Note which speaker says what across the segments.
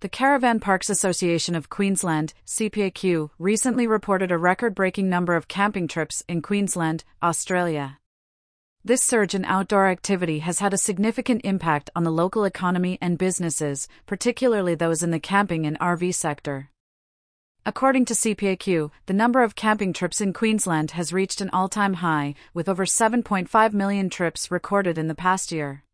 Speaker 1: The Caravan Parks Association of Queensland, CPAQ, recently reported a record breaking number of camping trips in Queensland, Australia. This surge in outdoor activity has had a significant impact on the local economy and businesses, particularly those in the camping and RV sector. According to CPAQ, the number of camping trips in Queensland has reached an all time high, with over 7.5 million trips recorded in the past year.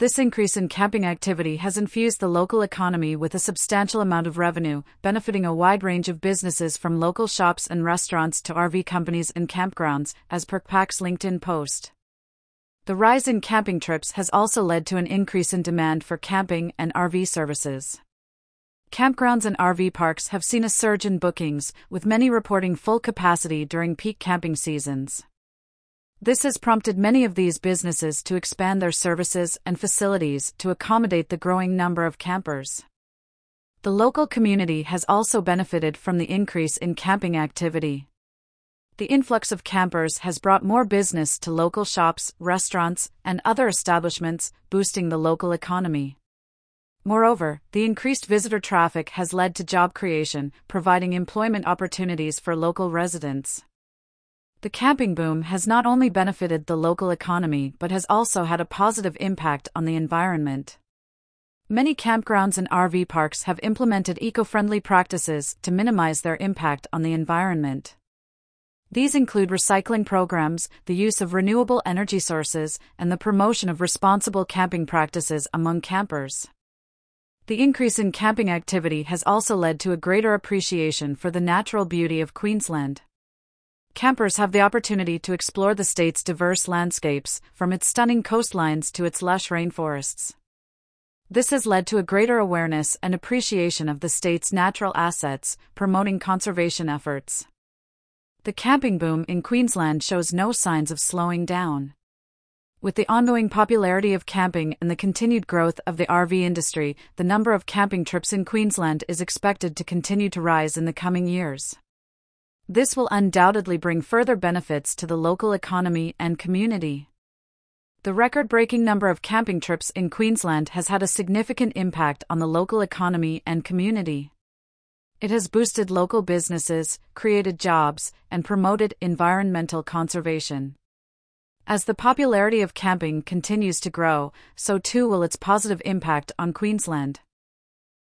Speaker 1: This increase in camping activity has infused the local economy with a substantial amount of revenue, benefiting a wide range of businesses from local shops and restaurants to RV companies and campgrounds, as per PAC's LinkedIn post. The rise in camping trips has also led to an increase in demand for camping and RV services. Campgrounds and RV parks have seen a surge in bookings, with many reporting full capacity during peak camping seasons. This has prompted many of these businesses to expand their services and facilities to accommodate the growing number of campers. The local community has also benefited from the increase in camping activity. The influx of campers has brought more business to local shops, restaurants, and other establishments, boosting the local economy. Moreover, the increased visitor traffic has led to job creation, providing employment opportunities for local residents. The camping boom has not only benefited the local economy but has also had a positive impact on the environment. Many campgrounds and RV parks have implemented eco friendly practices to minimize their impact on the environment. These include recycling programs, the use of renewable energy sources, and the promotion of responsible camping practices among campers. The increase in camping activity has also led to a greater appreciation for the natural beauty of Queensland. Campers have the opportunity to explore the state's diverse landscapes, from its stunning coastlines to its lush rainforests. This has led to a greater awareness and appreciation of the state's natural assets, promoting conservation efforts. The camping boom in Queensland shows no signs of slowing down. With the ongoing popularity of camping and the continued growth of the RV industry, the number of camping trips in Queensland is expected to continue to rise in the coming years. This will undoubtedly bring further benefits to the local economy and community. The record breaking number of camping trips in Queensland has had a significant impact on the local economy and community. It has boosted local businesses, created jobs, and promoted environmental conservation. As the popularity of camping continues to grow, so too will its positive impact on Queensland.